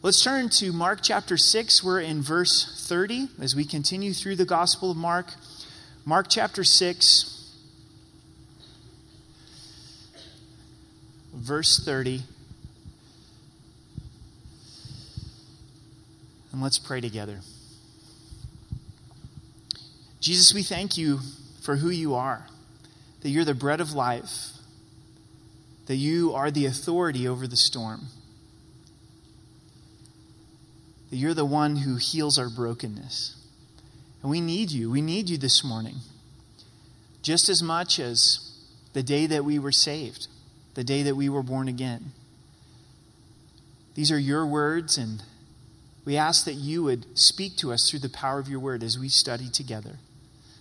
Let's turn to Mark chapter 6. We're in verse 30 as we continue through the Gospel of Mark. Mark chapter 6, verse 30. And let's pray together. Jesus, we thank you for who you are, that you're the bread of life, that you are the authority over the storm that you're the one who heals our brokenness. And we need you. We need you this morning. Just as much as the day that we were saved, the day that we were born again. These are your words, and we ask that you would speak to us through the power of your word as we study together.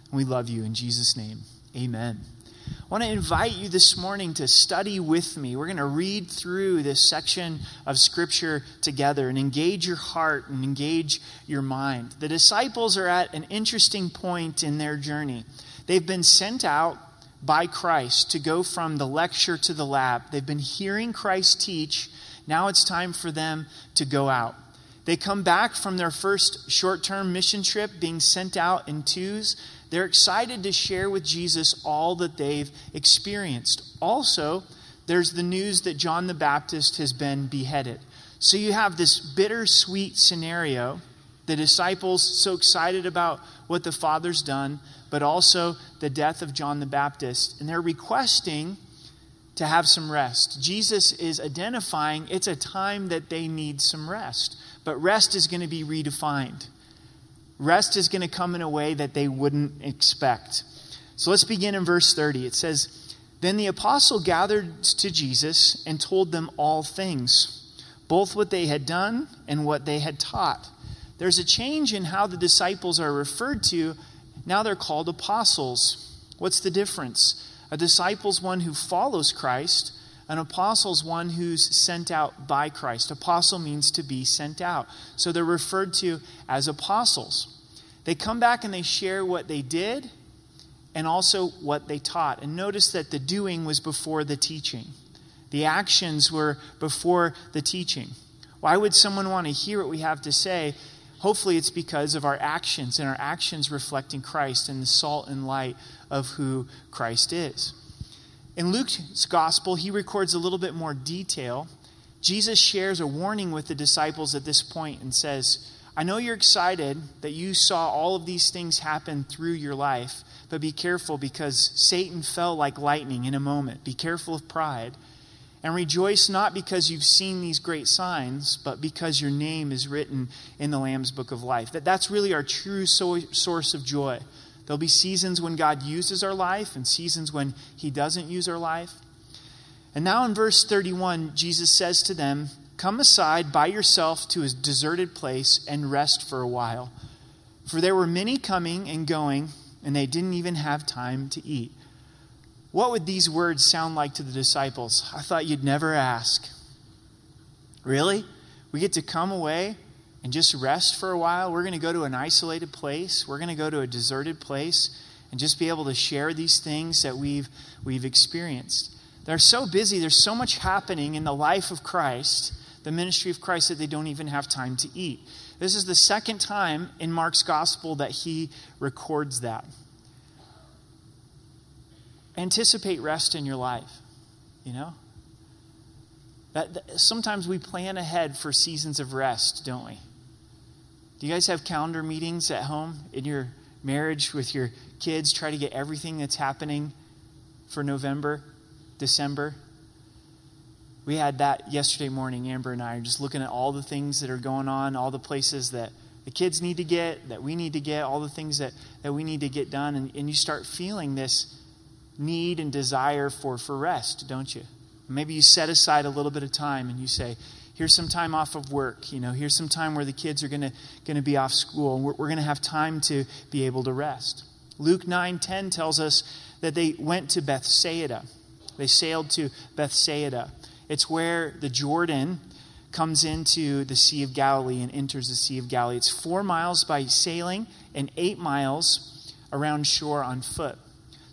And we love you in Jesus' name. Amen. I want to invite you this morning to study with me. We're going to read through this section of Scripture together and engage your heart and engage your mind. The disciples are at an interesting point in their journey. They've been sent out by Christ to go from the lecture to the lab. They've been hearing Christ teach. Now it's time for them to go out. They come back from their first short term mission trip, being sent out in twos. They're excited to share with Jesus all that they've experienced. Also, there's the news that John the Baptist has been beheaded. So you have this bittersweet scenario. The disciples so excited about what the Father's done, but also the death of John the Baptist. And they're requesting to have some rest. Jesus is identifying it's a time that they need some rest. But rest is going to be redefined. Rest is going to come in a way that they wouldn't expect. So let's begin in verse 30. It says, Then the apostle gathered to Jesus and told them all things, both what they had done and what they had taught. There's a change in how the disciples are referred to. Now they're called apostles. What's the difference? A disciple's one who follows Christ, an apostle is one who's sent out by Christ. Apostle means to be sent out. So they're referred to as apostles. They come back and they share what they did and also what they taught. And notice that the doing was before the teaching, the actions were before the teaching. Why would someone want to hear what we have to say? Hopefully, it's because of our actions and our actions reflecting Christ and the salt and light of who Christ is. In Luke's gospel, he records a little bit more detail. Jesus shares a warning with the disciples at this point and says, I know you're excited that you saw all of these things happen through your life, but be careful because Satan fell like lightning in a moment. Be careful of pride. And rejoice not because you've seen these great signs, but because your name is written in the Lamb's book of life. That, that's really our true so- source of joy. There'll be seasons when God uses our life and seasons when He doesn't use our life. And now in verse 31, Jesus says to them, Come aside by yourself to a deserted place and rest for a while. For there were many coming and going, and they didn't even have time to eat. What would these words sound like to the disciples? I thought you'd never ask. Really? We get to come away and just rest for a while. We're going to go to an isolated place. We're going to go to a deserted place and just be able to share these things that we've, we've experienced. They're so busy, there's so much happening in the life of Christ, the ministry of Christ, that they don't even have time to eat. This is the second time in Mark's gospel that he records that. Anticipate rest in your life, you know? That, that, sometimes we plan ahead for seasons of rest, don't we? Do you guys have calendar meetings at home in your marriage with your kids? Try to get everything that's happening for November, December. We had that yesterday morning. Amber and I are just looking at all the things that are going on, all the places that the kids need to get, that we need to get, all the things that, that we need to get done. And, and you start feeling this need and desire for, for rest, don't you? Maybe you set aside a little bit of time and you say, here's some time off of work you know here's some time where the kids are going to be off school and we're, we're going to have time to be able to rest. Luke 9.10 tells us that they went to bethsaida. They sailed to bethsaida. It's where the jordan comes into the sea of galilee and enters the sea of galilee. It's four miles by sailing and eight miles around shore on foot.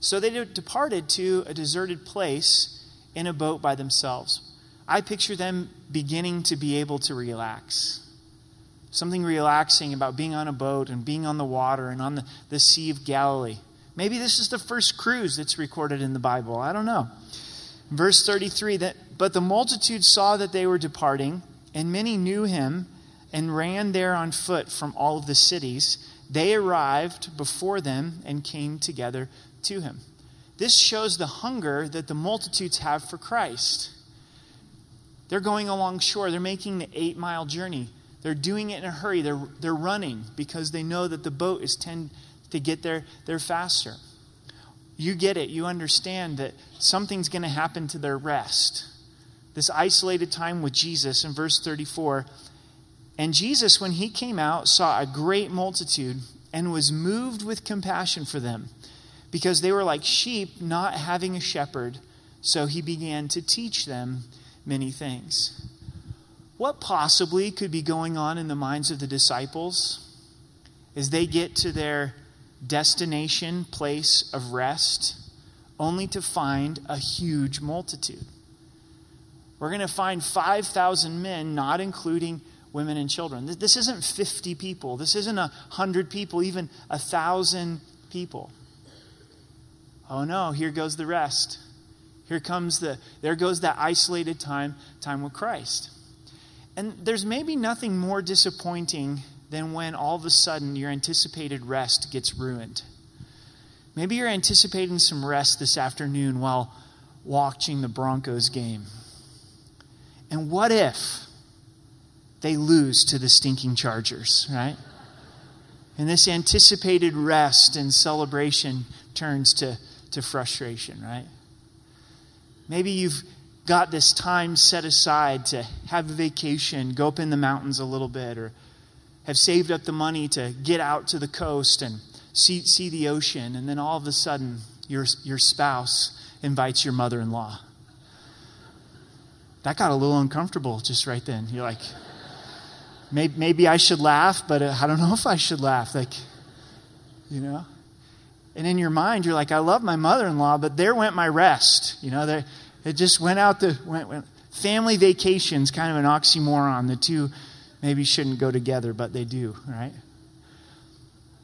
So they departed to a deserted place in a boat by themselves I picture them beginning to be able to relax. Something relaxing about being on a boat and being on the water and on the, the Sea of Galilee. Maybe this is the first cruise that's recorded in the Bible. I don't know. Verse 33 that but the multitude saw that they were departing, and many knew him and ran there on foot from all of the cities. They arrived before them and came together to him. This shows the hunger that the multitudes have for Christ. They're going along shore, they're making the eight mile journey. They're doing it in a hurry. They're, they're running because they know that the boat is tend to get there, there faster. You get it. You understand that something's going to happen to their rest. This isolated time with Jesus in verse 34. And Jesus, when he came out, saw a great multitude and was moved with compassion for them because they were like sheep not having a shepherd. So he began to teach them many things. What possibly could be going on in the minds of the disciples as they get to their destination place of rest only to find a huge multitude? We're going to find 5,000 men, not including women and children. This isn't 50 people. This isn't 100 people, even 1,000 people. Oh no, here goes the rest. Here comes the, there goes that isolated time, time with Christ. And there's maybe nothing more disappointing than when all of a sudden your anticipated rest gets ruined. Maybe you're anticipating some rest this afternoon while watching the Broncos game. And what if they lose to the stinking Chargers, right? And this anticipated rest and celebration turns to, to frustration, right? Maybe you've got this time set aside to have a vacation, go up in the mountains a little bit, or have saved up the money to get out to the coast and see, see the ocean, and then all of a sudden your, your spouse invites your mother in law. That got a little uncomfortable just right then. You're like, maybe, maybe I should laugh, but uh, I don't know if I should laugh. Like, you know? And in your mind, you're like, I love my mother in law, but there went my rest. You know, it just went out the went, went, family vacations, kind of an oxymoron. The two maybe shouldn't go together, but they do, right?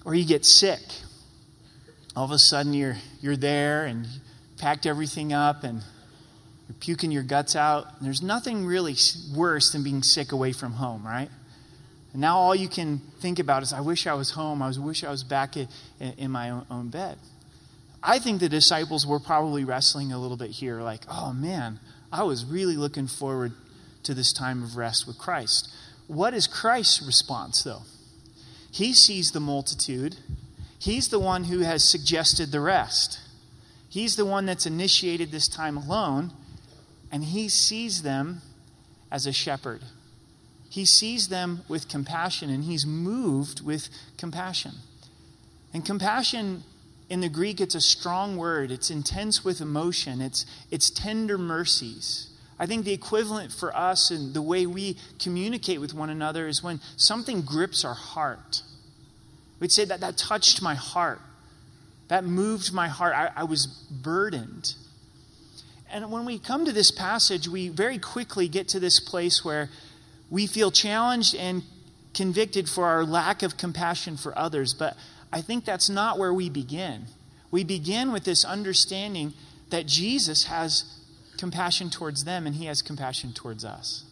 Or you get sick. All of a sudden you're you're there and packed everything up and you're puking your guts out. There's nothing really worse than being sick away from home, right? And now all you can think about is, I wish I was home. I wish I was back in, my own bed. I think the disciples were probably wrestling a little bit here, like, oh man, I was really looking forward to this time of rest with Christ. What is Christ's response, though? He sees the multitude, he's the one who has suggested the rest. He's the one that's initiated this time alone, and he sees them as a shepherd. He sees them with compassion, and he's moved with compassion. And compassion in the Greek, it's a strong word. It's intense with emotion. It's, it's tender mercies. I think the equivalent for us and the way we communicate with one another is when something grips our heart. We'd say that that touched my heart. That moved my heart. I, I was burdened. And when we come to this passage, we very quickly get to this place where we feel challenged and convicted for our lack of compassion for others. But I think that's not where we begin. We begin with this understanding that Jesus has compassion towards them and he has compassion towards us.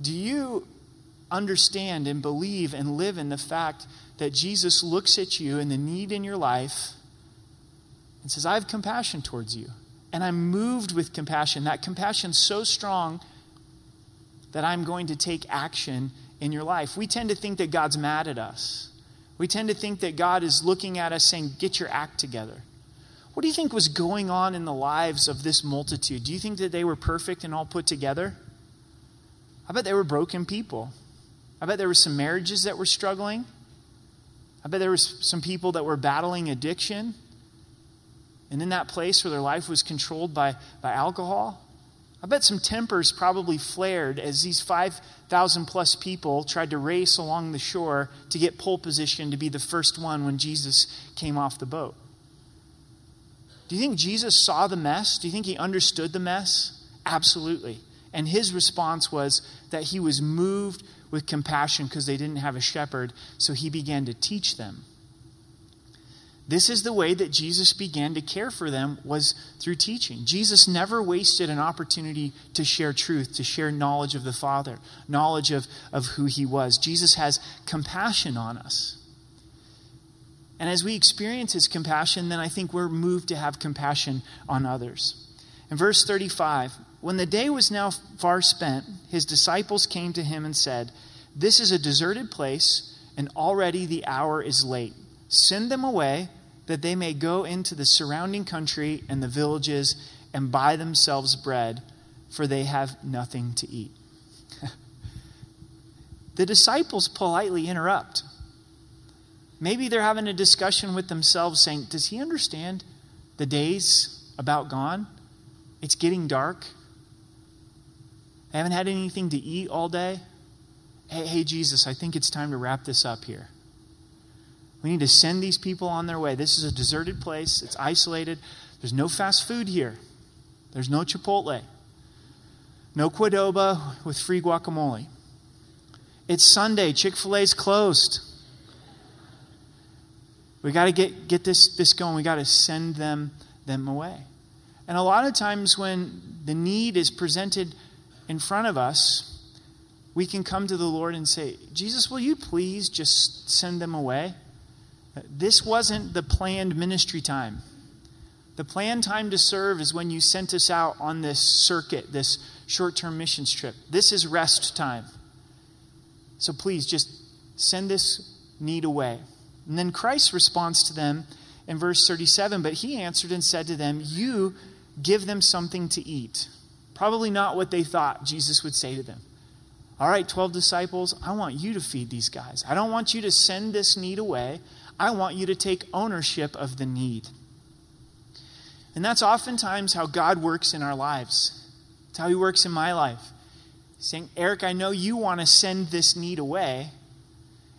Do you understand and believe and live in the fact that Jesus looks at you and the need in your life and says, I have compassion towards you. And I'm moved with compassion. That compassion's so strong that I'm going to take action in your life. We tend to think that God's mad at us. We tend to think that God is looking at us saying, Get your act together. What do you think was going on in the lives of this multitude? Do you think that they were perfect and all put together? I bet they were broken people. I bet there were some marriages that were struggling. I bet there were some people that were battling addiction. And in that place where their life was controlled by, by alcohol. I bet some tempers probably flared as these 5,000 plus people tried to race along the shore to get pole position to be the first one when Jesus came off the boat. Do you think Jesus saw the mess? Do you think he understood the mess? Absolutely. And his response was that he was moved with compassion because they didn't have a shepherd, so he began to teach them. This is the way that Jesus began to care for them was through teaching. Jesus never wasted an opportunity to share truth, to share knowledge of the Father, knowledge of, of who he was. Jesus has compassion on us. And as we experience his compassion, then I think we're moved to have compassion on others. In verse 35, when the day was now far spent, his disciples came to him and said, This is a deserted place, and already the hour is late. Send them away that they may go into the surrounding country and the villages and buy themselves bread, for they have nothing to eat. the disciples politely interrupt. Maybe they're having a discussion with themselves saying, Does he understand the days about gone? It's getting dark. I haven't had anything to eat all day. Hey, hey, Jesus, I think it's time to wrap this up here. We need to send these people on their way. This is a deserted place, it's isolated. There's no fast food here, there's no Chipotle, no Qdoba with free guacamole. It's Sunday, Chick fil A's closed. We got to get, get this, this going. We got to send them, them away. And a lot of times when the need is presented in front of us, we can come to the Lord and say, Jesus, will you please just send them away? This wasn't the planned ministry time. The planned time to serve is when you sent us out on this circuit, this short term missions trip. This is rest time. So please just send this need away. And then Christ responds to them in verse 37 But he answered and said to them, You give them something to eat. Probably not what they thought Jesus would say to them. All right, 12 disciples, I want you to feed these guys. I don't want you to send this need away. I want you to take ownership of the need. And that's oftentimes how God works in our lives. It's how He works in my life. saying, Eric, I know you want to send this need away,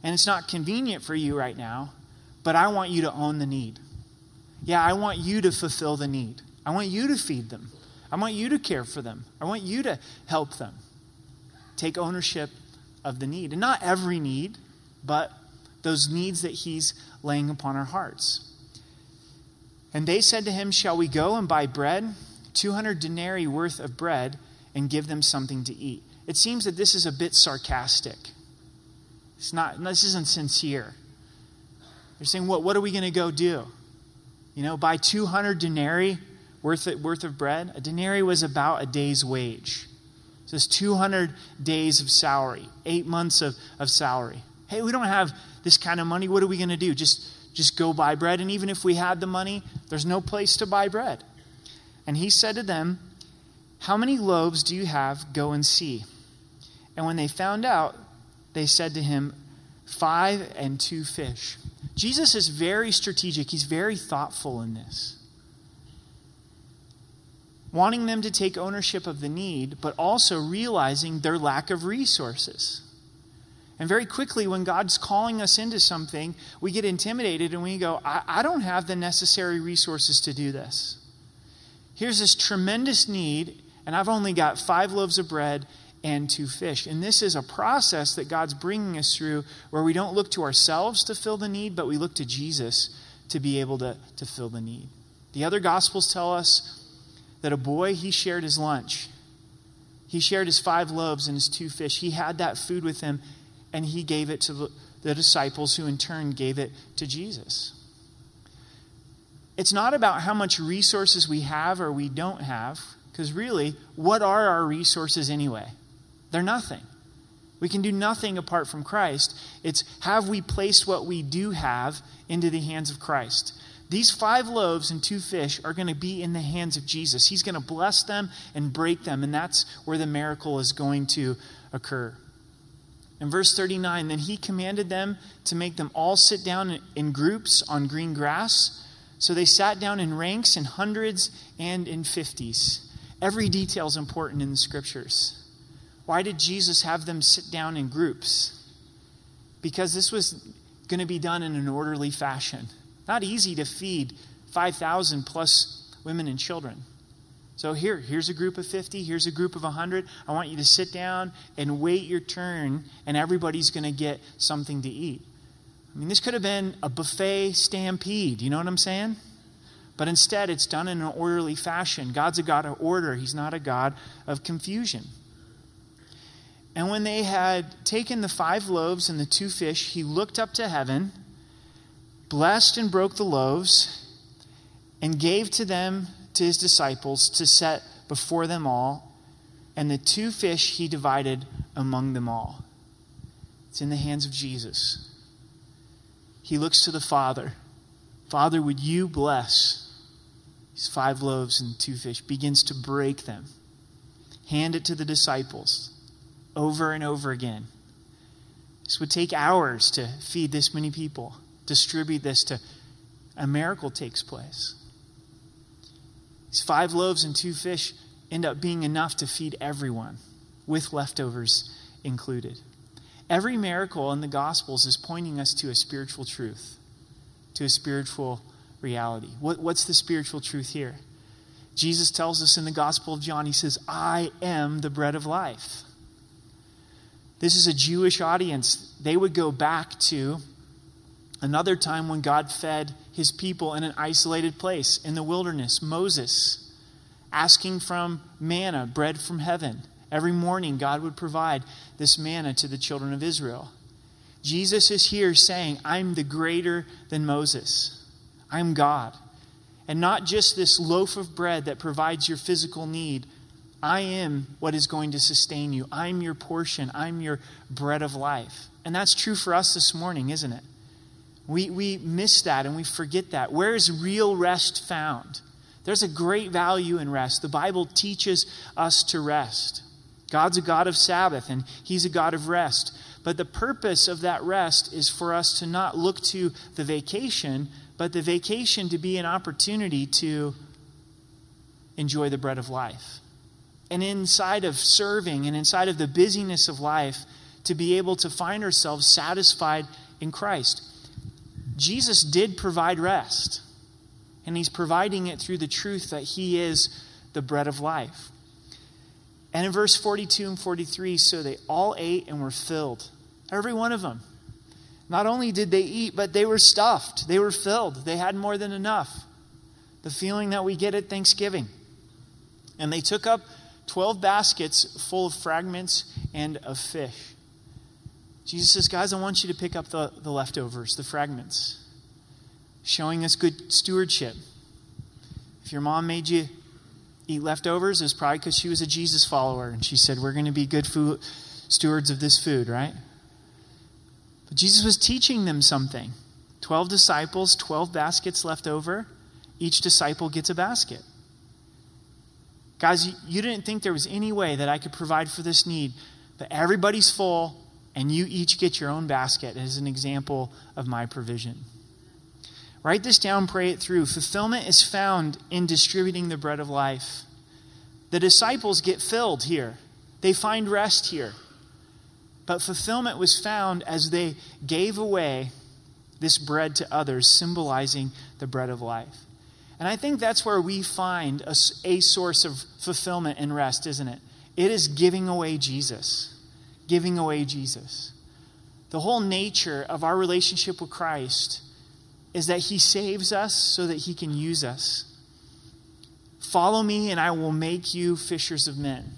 and it's not convenient for you right now, but I want you to own the need. Yeah, I want you to fulfill the need. I want you to feed them. I want you to care for them. I want you to help them. Take ownership of the need. And not every need, but those needs that he's laying upon our hearts. And they said to him, Shall we go and buy bread? 200 denarii worth of bread and give them something to eat. It seems that this is a bit sarcastic. It's not, this isn't sincere. They're saying, What, what are we going to go do? You know, buy 200 denarii worth of, worth of bread? A denarii was about a day's wage. So it's 200 days of salary, eight months of, of salary. Hey, we don't have this kind of money. What are we going to do? Just, just go buy bread? And even if we had the money, there's no place to buy bread. And he said to them, How many loaves do you have? Go and see. And when they found out, they said to him, Five and two fish. Jesus is very strategic, he's very thoughtful in this. Wanting them to take ownership of the need, but also realizing their lack of resources. And very quickly, when God's calling us into something, we get intimidated and we go, I, I, don't have the necessary resources to do this. Here's this tremendous need, and I've only got five loaves of bread and two fish. And this is a process that God's bringing us through where we don't look to ourselves to fill the need, but we look to Jesus to be able to, to fill the need. The other Gospels tell us that a boy, he shared his lunch. He shared his five loaves and his two fish. He had that food with him and he gave it to the, disciples, who in turn gave it to Jesus. It's not about how much resources we have or we don't have, because really, what are our resources anyway? They're nothing. We can do nothing apart from Christ. It's have we placed what we do have into the hands of Christ? These five loaves and two fish are going to be in the hands of Jesus. He's going to bless them and break them, and that's where the miracle is going to occur. In verse 39, then he commanded them to make them all sit down in groups on green grass. So they sat down in ranks in hundreds and in fifties. Every detail is important in the scriptures. Why did Jesus have them sit down in groups? Because this was going to be done in an orderly fashion. Not easy to feed 5,000 plus women and children. So here, here's a group of 50, here's a group of 100. I want you to sit down and wait your turn, and everybody's going to get something to eat. I mean, this could have been a buffet stampede, you know what I'm saying? But instead, it's done in an orderly fashion. God's a God of order, He's not a God of confusion. And when they had taken the five loaves and the two fish, He looked up to heaven, blessed and broke the loaves, and gave to them to His disciples to set before them all. And the two fish He divided among them all. It's in the hands of Jesus. He looks to the Father. Father, would you bless these five loaves and two fish, begins to break them, hand it to the disciples over and over again. This would take hours to feed this many people, distribute this to a miracle takes place. These five loaves and two fish end up being enough to feed everyone, with leftovers included. Every miracle in the Gospels is pointing us to a spiritual truth, to a spiritual reality. What, what's the spiritual truth here? Jesus tells us in the Gospel of John, he says, I am the bread of life. This is a Jewish audience. They would go back to another time when God fed his people in an isolated place in the wilderness. Moses asking from manna, bread from heaven. Every morning, God would provide this manna to the children of Israel. Jesus is here saying, I'm the greater than Moses. I'm God. And not just this loaf of bread that provides your physical need. I am what is going to sustain you. I'm your portion. I'm your bread of life. And that's true for us this morning, isn't it? We, we miss that and we forget that. Where is real rest found? There's a great value in rest. The Bible teaches us to rest. God's a God of Sabbath and He's a God of rest. But the purpose of that rest is for us to not look to the vacation, but the vacation to be an opportunity to enjoy the bread of life. And inside of serving and inside of the busyness of life, to be able to find ourselves satisfied in Christ. Jesus did provide rest, and He's providing it through the truth that He is the bread of life. And in verse 42 and 43, so they all ate and were filled, every one of them. Not only did they eat, but they were stuffed. They were filled. They had more than enough. The feeling that we get at Thanksgiving. And they took up 12 baskets full of fragments and of fish. Jesus says, Guys, I want you to pick up the, the leftovers, the fragments, showing us good stewardship. If your mom made you eat leftovers, it was probably because she was a Jesus follower and she said, We're going to be good food, stewards of this food, right? But Jesus was teaching them something. 12 disciples, 12 baskets left over. Each disciple gets a basket. Guys, you didn't think there was any way that I could provide for this need, but everybody's full, and you each get your own basket as an example of my provision. Write this down, pray it through. Fulfillment is found in distributing the bread of life. The disciples get filled here, they find rest here. But fulfillment was found as they gave away this bread to others, symbolizing the bread of life. And I think that's where we find a, a, source of fulfillment and rest, isn't it? It is giving away Jesus. Giving away Jesus. The whole nature of our relationship with Christ is that He saves us so that He can use us. Follow me, and I will make you fishers of men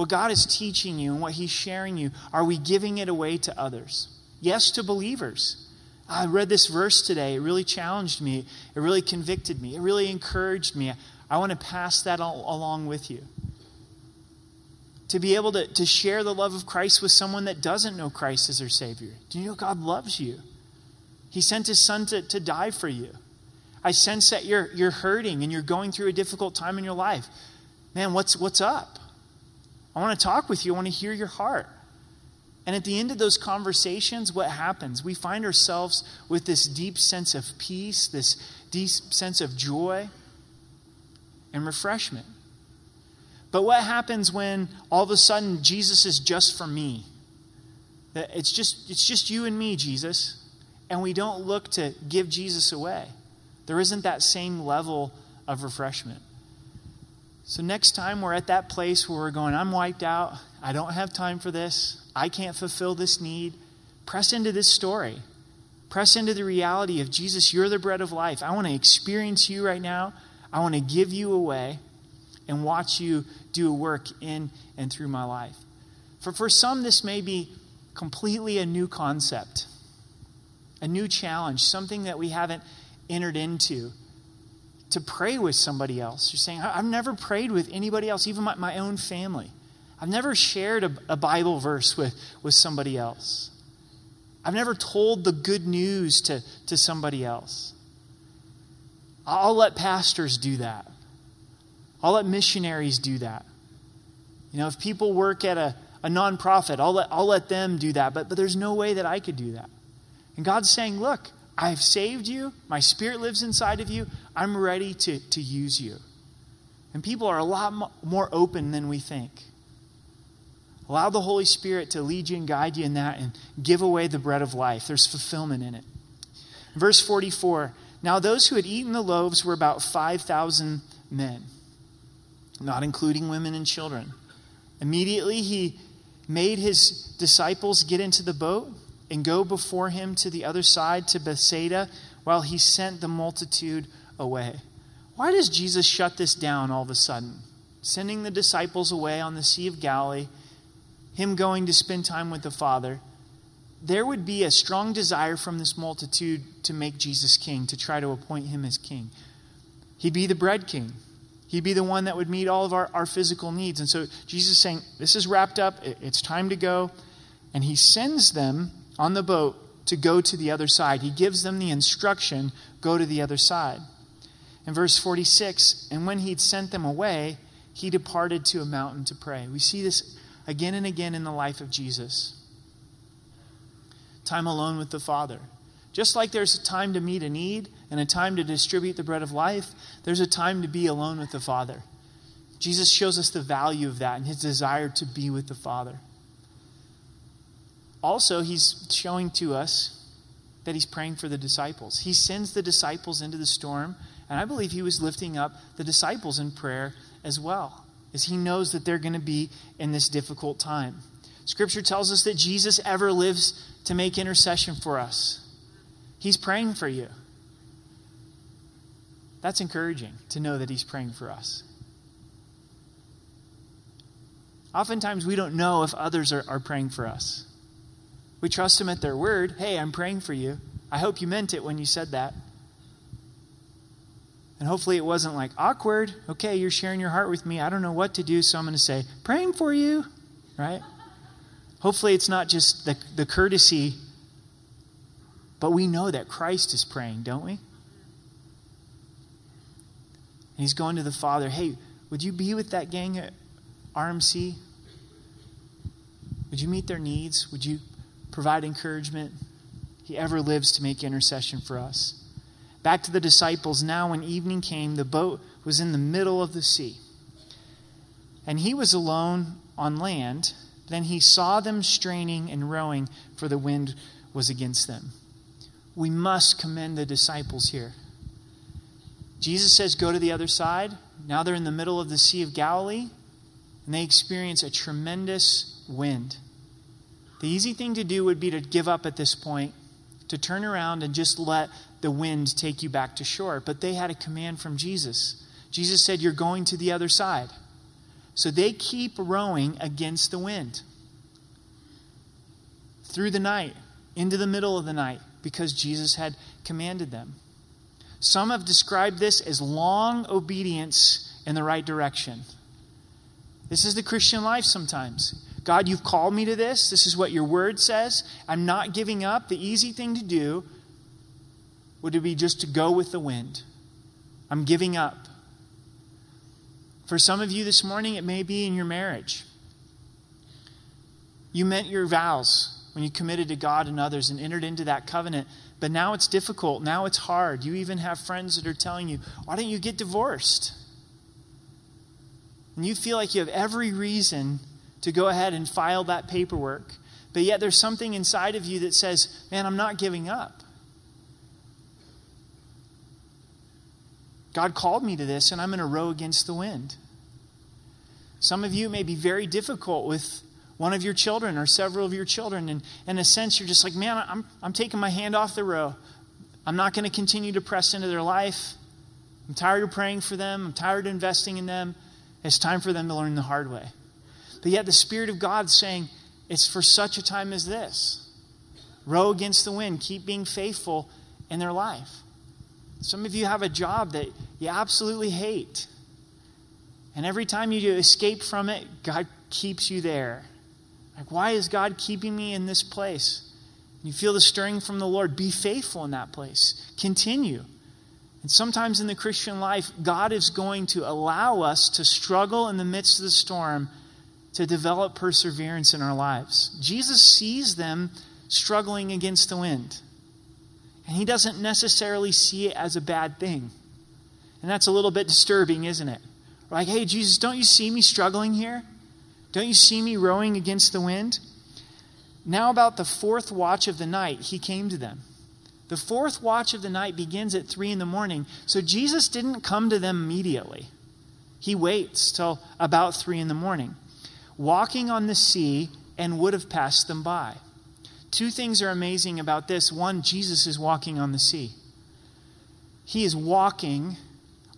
what God is teaching you and what He's sharing you, are we giving it away to others? Yes, to believers. I read this verse today. It really challenged me. It really convicted me. It really encouraged me. I want to pass that along with you. To be able to, to share the love of Christ with someone that doesn't know Christ as their Savior. Do you know God loves you? He sent His Son to, to die for you. I sense that you're, you're hurting and you're going through a difficult time in your life. Man, what's, what's up? I want to talk with you. I want to hear your heart. And at the end of those conversations, what happens? We find ourselves with this deep sense of peace, this deep sense of joy and refreshment. But what happens when all of a sudden Jesus is just for me? That it's just it's just you and me, Jesus, and we don't look to give Jesus away. There isn't that same level of refreshment. So, next time we're at that place where we're going, I'm wiped out. I don't have time for this. I can't fulfill this need. Press into this story. Press into the reality of Jesus, you're the bread of life. I want to experience you right now. I want to give you away and watch you do work in and through my life. For, for some, this may be completely a new concept, a new challenge, something that we haven't entered into to pray with somebody else. You're saying, I've never prayed with anybody else, even my, my own family. I've never shared a, a Bible verse with, with somebody else. I've never told the good news to, to somebody else. I'll let pastors do that. I'll let missionaries do that. You know, if people work at a, a nonprofit, I'll let, I'll let them do that. But, but there's no way that I could do that. And God's saying, look, I've saved you. My spirit lives inside of you. I'm ready to, to use you. And people are a lot more open than we think. Allow the Holy Spirit to lead you and guide you in that and give away the bread of life. There's fulfillment in it. Verse 44 Now those who had eaten the loaves were about 5,000 men, not including women and children. Immediately he made his disciples get into the boat and go before him to the other side to Bethsaida while he sent the multitude away. Why does Jesus shut this down all of a sudden? Sending the disciples away on the Sea of Galilee, him going to spend time with the Father. There would be a strong desire from this multitude to make Jesus king, to try to appoint him as king. He'd be the bread king. He'd be the one that would meet all of our, our physical needs. And so Jesus is saying, This is wrapped up. It's time to go. And he sends them on the boat to go to the other side. He gives them the instruction go to the other side. In verse 46, and when he'd sent them away, he departed to a mountain to pray. We see this again and again in the life of Jesus. Time alone with the Father. Just like there's a time to meet a need and a time to distribute the bread of life, there's a time to be alone with the Father. Jesus shows us the value of that and his desire to be with the Father also, he's showing to us that he's praying for the disciples. He sends the disciples into the storm, and I believe he was lifting up the disciples in prayer as well, as he knows that they're going to be in this difficult time. Scripture tells us that Jesus ever lives to make intercession for us. He's praying for you. That's encouraging to know that he's praying for us. Oftentimes, we don't know if others are, are praying for us. We trust them at their word. Hey, I'm praying for you. I hope you meant it when you said that. And hopefully it wasn't like awkward. Okay, you're sharing your heart with me. I don't know what to do, so I'm going to say, praying for you, right? Hopefully it's not just the, the courtesy, but we know that Christ is praying, don't we? He's going to the Father, hey, would you be with that gang at RMC? Would you meet their needs? Would you provide encouragement. He ever lives to make intercession for us. Back to the disciples. Now, when evening came, the boat was in the middle of the sea. And he was alone on land. Then he saw them straining and rowing, for the wind was against them. We must commend the disciples here. Jesus says, Go to the other side. Now they're in the middle of the Sea of Galilee, and they experience a tremendous wind. The easy thing to do would be to give up at this point, to turn around and just let the wind take you back to shore. But they had a command from Jesus. Jesus said, You're going to the other side. So they keep rowing against the wind through the night, into the middle of the night, because Jesus had commanded them. Some have described this as long obedience in the right direction. This is the Christian life sometimes. God, you've called me to this. This is what your word says. I'm not giving up. The easy thing to do would be just to go with the wind. I'm giving up. For some of you this morning, it may be in your marriage. You meant your vows when you committed to God and others and entered into that covenant, but now it's difficult. Now it's hard. You even have friends that are telling you, why don't you get divorced? And you feel like you have every reason to go ahead and file that paperwork. But yet there's something inside of you that says, man, I'm not giving up. God called me to this, and I'm going to row against the wind. Some of you may be very difficult with one of your children or several of your children. And in a sense, you're just like, man, I'm, I'm taking my hand off the row. I'm not going to continue to press into their life. I'm tired of praying for them. I'm tired of investing in them. It's time for them to learn the hard way. But yet, the Spirit of God saying, it's for such a time as this. Row against the wind. Keep being faithful in their life. Some of you have a job that you absolutely hate. And every time you escape from it, God keeps you there. Like, why is God keeping me in this place? You feel the stirring from the Lord. Be faithful in that place. Continue. And sometimes in the Christian life, God is going to allow us to struggle in the midst of the storm to develop perseverance in our lives. Jesus sees them struggling against the wind. And he doesn't necessarily see it as a bad thing. And that's a little bit disturbing, isn't it? Like, hey, Jesus, don't you see me struggling here? Don't you see me rowing against the wind? Now, about the fourth watch of the night, he came to them. The fourth watch of the night begins at three in the morning. So Jesus didn't come to them immediately. He waits till about three in the morning, walking on the sea, and would have passed them by. Two things are amazing about this. One, Jesus is walking on the sea. He is walking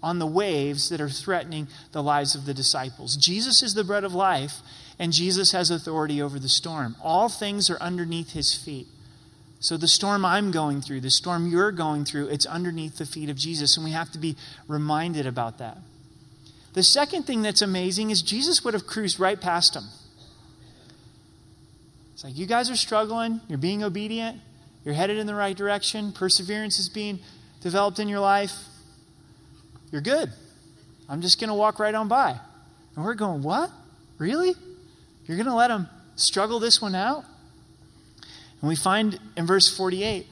on the waves that are threatening the lives of the disciples. Jesus is the bread of life, and Jesus has authority over the storm. All things are underneath his feet. So the storm I'm going through, the storm you're going through, it's underneath the feet of Jesus, and we have to be reminded about that. The second thing that's amazing is Jesus would have cruised right past them. It's like, you guys are struggling, you're being obedient, you're headed in the right direction, perseverance is being developed in your life. You're good. I'm just going to walk right on by. And we're going, what? Really? You're going to let them struggle this one out? And we find in verse 48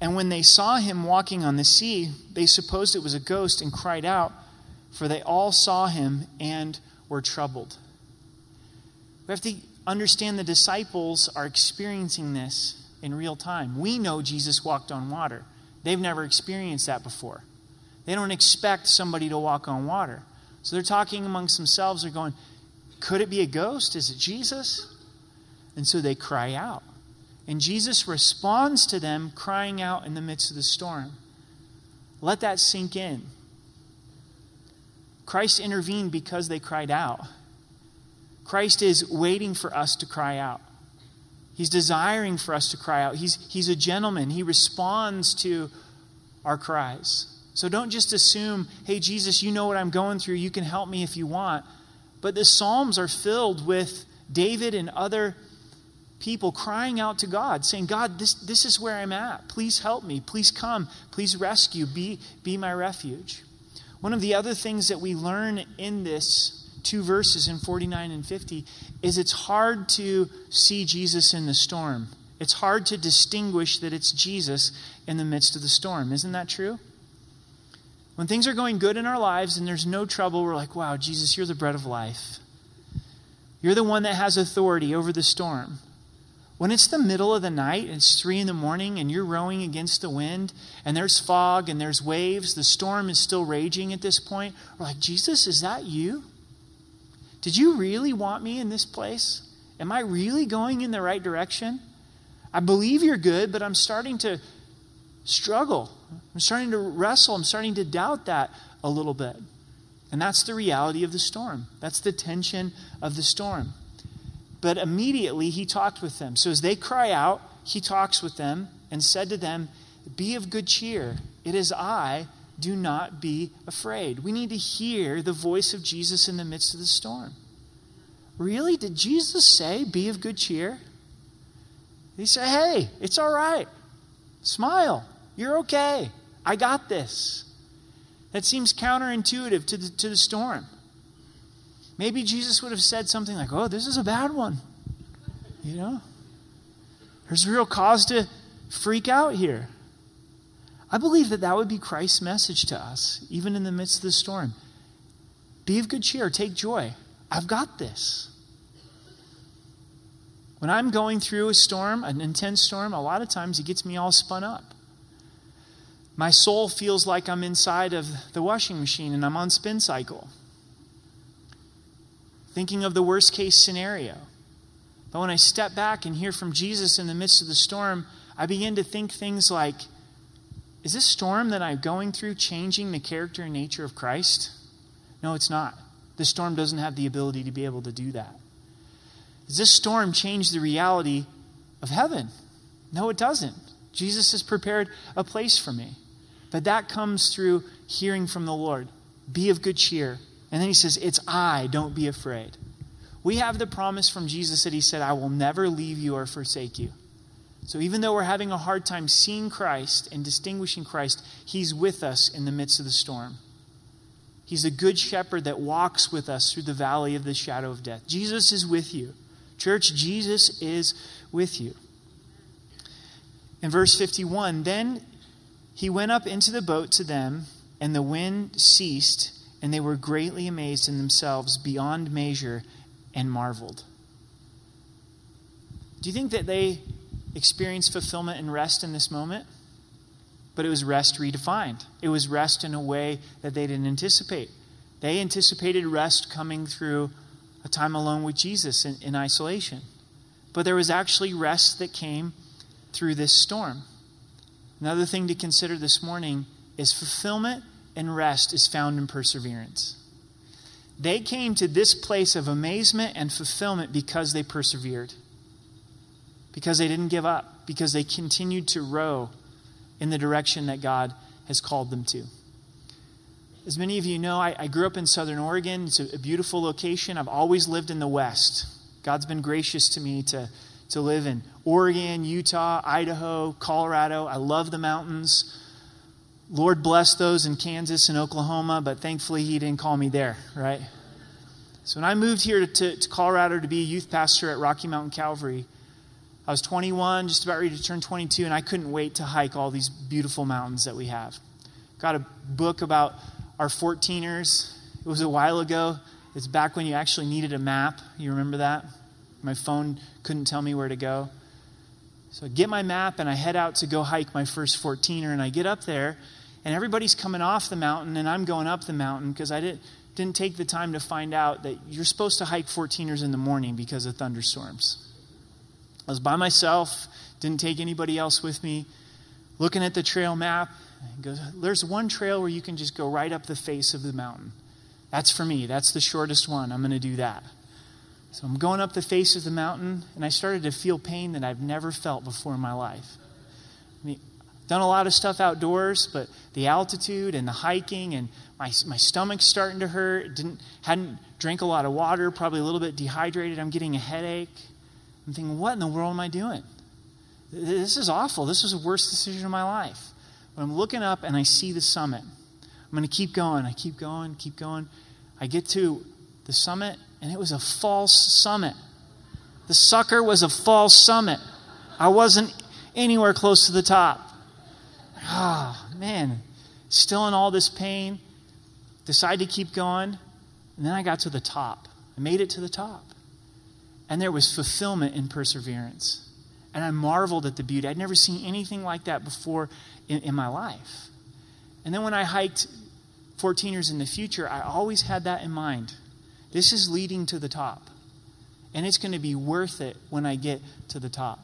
and when they saw him walking on the sea, they supposed it was a ghost and cried out, for they all saw him and were troubled. We have to understand the disciples are experiencing this in real time. We know Jesus walked on water, they've never experienced that before. They don't expect somebody to walk on water. So they're talking amongst themselves. They're going, Could it be a ghost? Is it Jesus? And so they cry out. And Jesus responds to them crying out in the midst of the storm. Let that sink in. Christ intervened because they cried out. Christ is waiting for us to cry out. He's desiring for us to cry out. He's, he's a gentleman. He responds to our cries. So don't just assume, hey, Jesus, you know what I'm going through. You can help me if you want. But the Psalms are filled with David and other people crying out to God, saying, God, this, this is where I'm at. Please help me. Please come. Please rescue. Be, be my refuge. One of the other things that we learn in this two verses in 49 and 50 is it's hard to see Jesus in the storm. It's hard to distinguish that it's Jesus in the midst of the storm. Isn't that true? When things are going good in our lives and there's no trouble, we're like, wow, Jesus, you're the bread of life. You're the one that has authority over the storm. When it's the middle of the night, and it's three in the morning, and you're rowing against the wind, and there's fog and there's waves, the storm is still raging at this point, we're like, Jesus, is that you? Did you really want me in this place? Am I really going in the right direction? I believe you're good, but I'm starting to struggle. I'm starting to wrestle. I'm starting to doubt that a little bit. And that's the reality of the storm. That's the tension of the storm. But immediately he talked with them. So as they cry out, he talks with them and said to them, Be of good cheer. It is I do not be afraid. We need to hear the voice of Jesus in the midst of the storm. Really? Did Jesus say, Be of good cheer? He said, Hey, it's all right. Smile. You're okay. I got this. That seems counterintuitive to the, to the storm. Maybe Jesus would have said something like, Oh, this is a bad one. You know? There's real cause to freak out here. I believe that that would be Christ's message to us, even in the midst of the storm. Be of good cheer, take joy. I've got this. When I'm going through a storm, an intense storm, a lot of times it gets me all spun up. My soul feels like I'm inside of the washing machine and I'm on spin cycle. thinking of the worst case scenario. But when I step back and hear from Jesus in the midst of the storm, I begin to think things like Is this storm that I'm going through changing the character and nature of Christ? No, it's not. The storm doesn't have the ability to be able to do that. Does this storm change the reality of heaven? No, it doesn't. Jesus has prepared a place for me. But that comes through hearing from the Lord. Be of good cheer. And then he says, It's I, don't be afraid. We have the promise from Jesus that he said, I will never leave you or forsake you. So even though we're having a hard time seeing Christ and distinguishing Christ, he's with us in the midst of the storm. He's a good shepherd that walks with us through the valley of the shadow of death. Jesus is with you. Church, Jesus is with you. In verse 51, then he went up into the boat to them, and the wind ceased, and they were greatly amazed in themselves beyond measure and marveled. Do you think that they experienced fulfillment and rest in this moment? But it was rest redefined. It was rest in a way that they didn't anticipate. They anticipated rest coming through a time alone with Jesus in, in isolation. But there was actually rest that came through this storm. Another thing to consider this morning is fulfillment and rest is found in perseverance. They came to this place of amazement and fulfillment because they persevered, because they didn't give up, because they continued to row in the direction that God has called them to. As many of you know, I, I grew up in Southern Oregon. It's a, a beautiful location. I've always lived in the West. God's been gracious to me to, to live in Oregon, Utah, Idaho, Colorado. I love the mountains. Lord bless those in Kansas and Oklahoma, but thankfully He didn't call me there, right? So when I moved here to, to Colorado to be a youth pastor at Rocky Mountain Calvary, I was 21, just about ready to turn 22, and I couldn't wait to hike all these beautiful mountains that we have. Got a book about our 14ers. It was a while ago. It's back when you actually needed a map. You remember that? My phone couldn't tell me where to go. So I get my map and I head out to go hike my first 14er, and I get up there, and everybody's coming off the mountain, and I'm going up the mountain because I didn't, didn't take the time to find out that you're supposed to hike 14ers in the morning because of thunderstorms. I was by myself, didn't take anybody else with me, looking at the trail map. Goes, There's one trail where you can just go right up the face of the mountain. That's for me. That's the shortest one. I'm going to do that. So I'm going up the face of the mountain, and I started to feel pain that I've never felt before in my life. I mean, done a lot of stuff outdoors, but the altitude and the hiking and my, my stomach's starting to hurt. Didn't hadn't drank a lot of water, probably a little bit dehydrated. I'm getting a headache. I'm thinking, what in the world am I doing? This is awful. This was the worst decision of my life. But I'm looking up and I see the summit. I'm going to keep going. I keep going, keep going. I get to the summit, and it was a false summit. The sucker was a false summit. I wasn't anywhere close to the top. Ah, oh, man. Still in all this pain. Decided to keep going. And then I got to the top. I made it to the top. And there was fulfillment in perseverance. And I marveled at the beauty. I'd never seen anything like that before in, in my life. And then when I hiked 14ers in the future, I always had that in mind. This is leading to the top. And it's going to be worth it when I get to the top.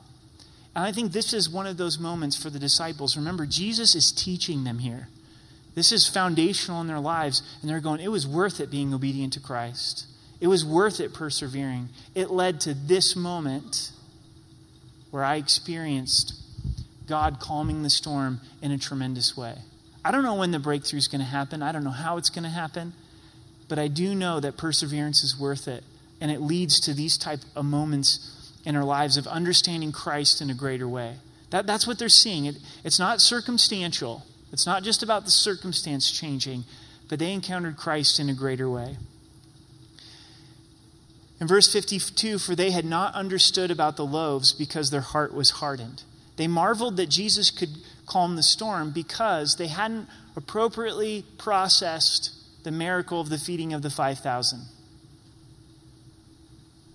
And I think this is one of those moments for the disciples. Remember, Jesus is teaching them here. This is foundational in their lives. And they're going, it was worth it being obedient to Christ. It was worth it persevering. It led to this moment where I experienced God calming the storm in a tremendous way. I don't know when the breakthrough is going to happen. I don't know how it's going to happen. But I do know that perseverance is worth it. And it leads to these type of moments in our lives of understanding Christ in a greater way. That, that's what they're seeing. It, it's not circumstantial. It's not just about the circumstance changing, but they encountered Christ in a greater way. In verse 52, for they had not understood about the loaves because their heart was hardened. They marveled that Jesus could calm the storm because they hadn't appropriately processed the miracle of the feeding of the 5,000.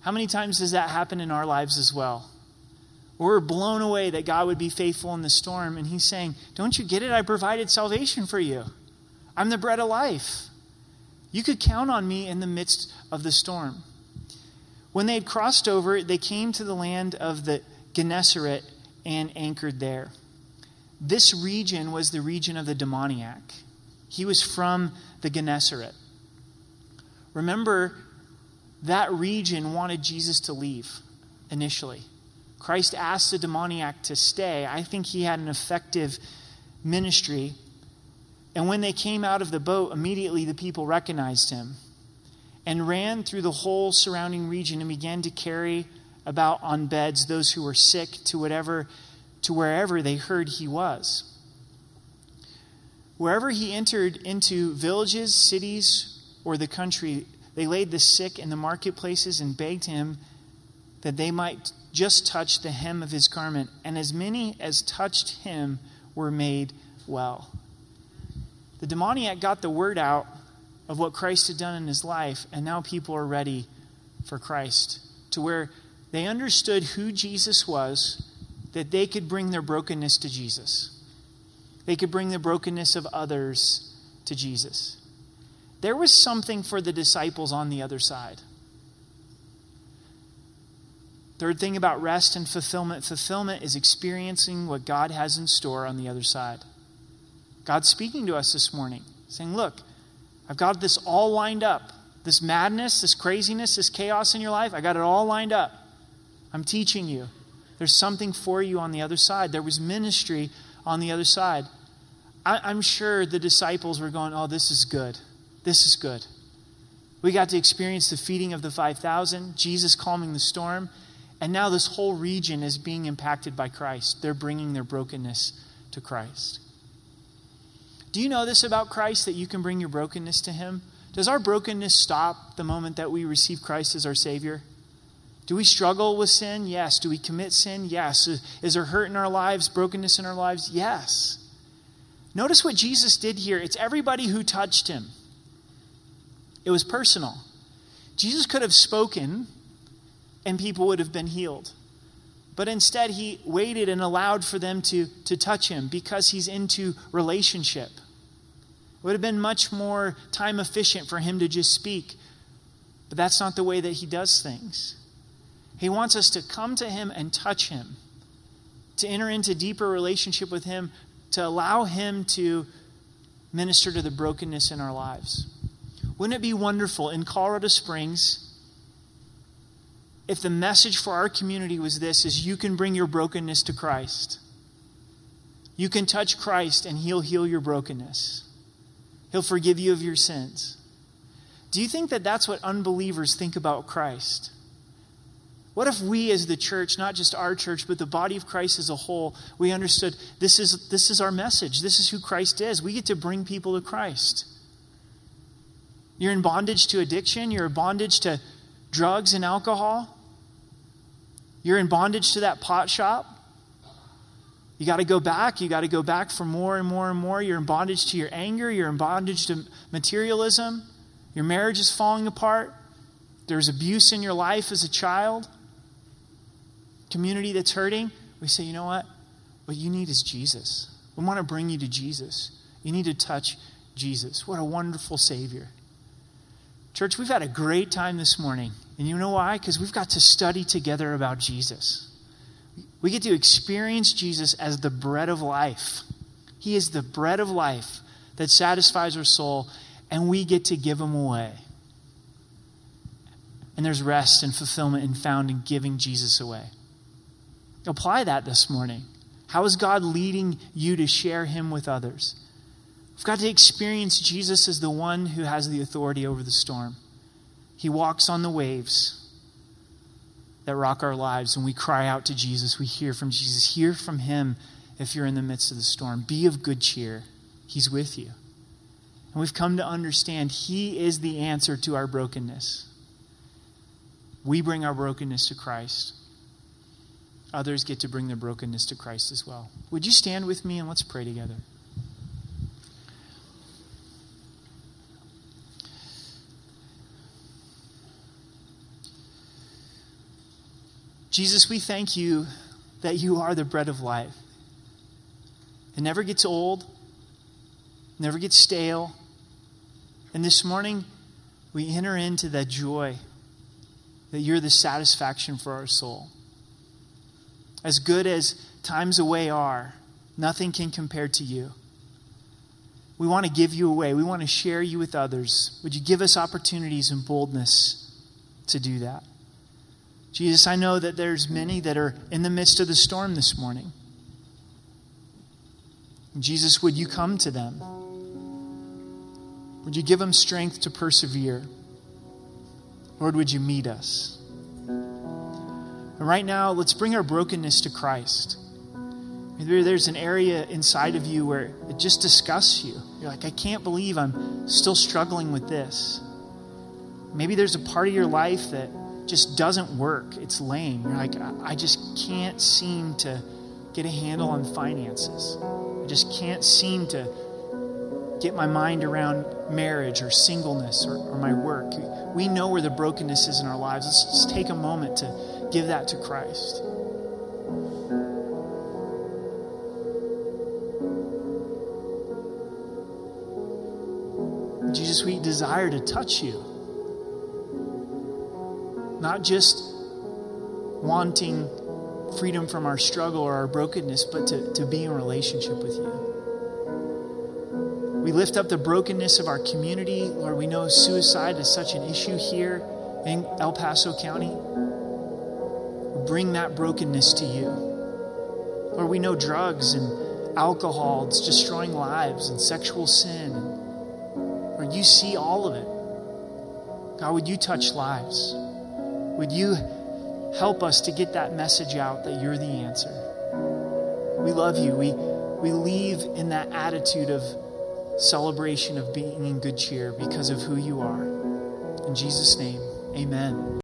How many times does that happen in our lives as well? We're blown away that God would be faithful in the storm, and He's saying, Don't you get it? I provided salvation for you. I'm the bread of life. You could count on me in the midst of the storm. When they had crossed over, they came to the land of the Gennesaret and anchored there. This region was the region of the demoniac. He was from the Gennesaret. Remember, that region wanted Jesus to leave initially. Christ asked the demoniac to stay. I think he had an effective ministry. And when they came out of the boat, immediately the people recognized him and ran through the whole surrounding region and began to carry about on beds those who were sick to whatever to wherever they heard he was. Wherever he entered into villages, cities, or the country, they laid the sick in the marketplaces and begged him that they might just touch the hem of his garment. And as many as touched him were made well. The demoniac got the word out of what Christ had done in his life, and now people are ready for Christ to where they understood who Jesus was, that they could bring their brokenness to Jesus. They could bring the brokenness of others to Jesus. There was something for the disciples on the other side. Third thing about rest and fulfillment fulfillment is experiencing what God has in store on the other side. God's speaking to us this morning, saying, Look, I've got this all lined up. This madness, this craziness, this chaos in your life, I got it all lined up. I'm teaching you. There's something for you on the other side. There was ministry on the other side. I, am sure the disciples were going, Oh, this is good. This is good. We got to experience the feeding of the 5,000, Jesus calming the storm, and now this whole region is being impacted by Christ. They're bringing their brokenness to Christ. Do you know this about Christ that you can bring your brokenness to Him? Does our brokenness stop the moment that we receive Christ as our Savior? Do we struggle with sin? Yes. Do we commit sin? Yes. Is there hurt in our lives, brokenness in our lives? Yes. Notice what Jesus did here. It's everybody who touched him, it was personal. Jesus could have spoken and people would have been healed. But instead, he waited and allowed for them to, to touch him because he's into relationship. It would have been much more time efficient for him to just speak. But that's not the way that he does things. He wants us to come to Him and touch Him, to enter into deeper relationship with Him, to allow Him to minister to the brokenness in our lives. Wouldn't it be wonderful in Colorado Springs if the message for our community was this is you can bring your brokenness to Christ. You can touch Christ and he'll heal your brokenness. He'll forgive you of your sins. Do you think that that's what unbelievers think about Christ? What if we, as the church, not just our church, but the body of Christ as a whole, we understood this is, this is our message. This is who Christ is. We get to bring people to Christ. You're in bondage to addiction, you're in bondage to drugs and alcohol, you're in bondage to that pot shop. You got to go back. You got to go back for more and more and more. You're in bondage to your anger. You're in bondage to materialism. Your marriage is falling apart. There's abuse in your life as a child community that's hurting, we say, you know what? What you need is Jesus. We want to bring you to Jesus. You need to touch Jesus. What a wonderful Savior. Church, we've had a great time this morning. And you know why? Because we've got to study together about Jesus. We get to experience Jesus as the bread of life. He is the bread of life that satisfies our soul, and we get to give him away. And there's rest and fulfillment in found in giving Jesus away. Apply that this morning. How is God leading you to share Him with others? We've got to experience Jesus as the one who has the authority over the storm. He walks on the waves that rock our lives. and we cry out to Jesus, we hear from Jesus. Hear from Him if you're in the midst of the storm. Be of good cheer, He's with you. And we've come to understand He is the answer to our brokenness. We bring our brokenness to Christ others get to bring their brokenness to Christ as well. Would you stand with me and let's pray together? Jesus, we thank you that you are the bread of life. It never gets old, never gets stale. And this morning, we enter into that joy that you're the satisfaction for our soul. As good as times away are, nothing can compare to you. We want to give you away. We want to share you with others. Would you give us opportunities and boldness to do that? Jesus, I know that there's many that are in the midst of the storm this morning. Jesus, would you come to them? Would you give them strength to persevere? Lord, would you meet us? And right now, let's bring our brokenness to Christ. Maybe there's an area inside of you where it just disgusts you. You're like, I can't believe I'm still struggling with this. Maybe there's a part of your life that just doesn't work. It's lame. You're like, I just can't seem to get a handle on finances. I just can't seem to get my mind around marriage or singleness or, or my work. We know where the brokenness is in our lives. Let's just take a moment to give that to Christ. Jesus, we desire to touch you. Not just wanting freedom from our struggle or our brokenness, but to, to be in relationship with you. We lift up the brokenness of our community. Lord, we know suicide is such an issue here in El Paso County. Bring that brokenness to you. Lord, we know drugs and alcohol, it's destroying lives and sexual sin. Lord, you see all of it. God, would you touch lives? Would you help us to get that message out that you're the answer? We love you. We, we leave in that attitude of celebration of being in good cheer because of who you are. In Jesus' name, amen.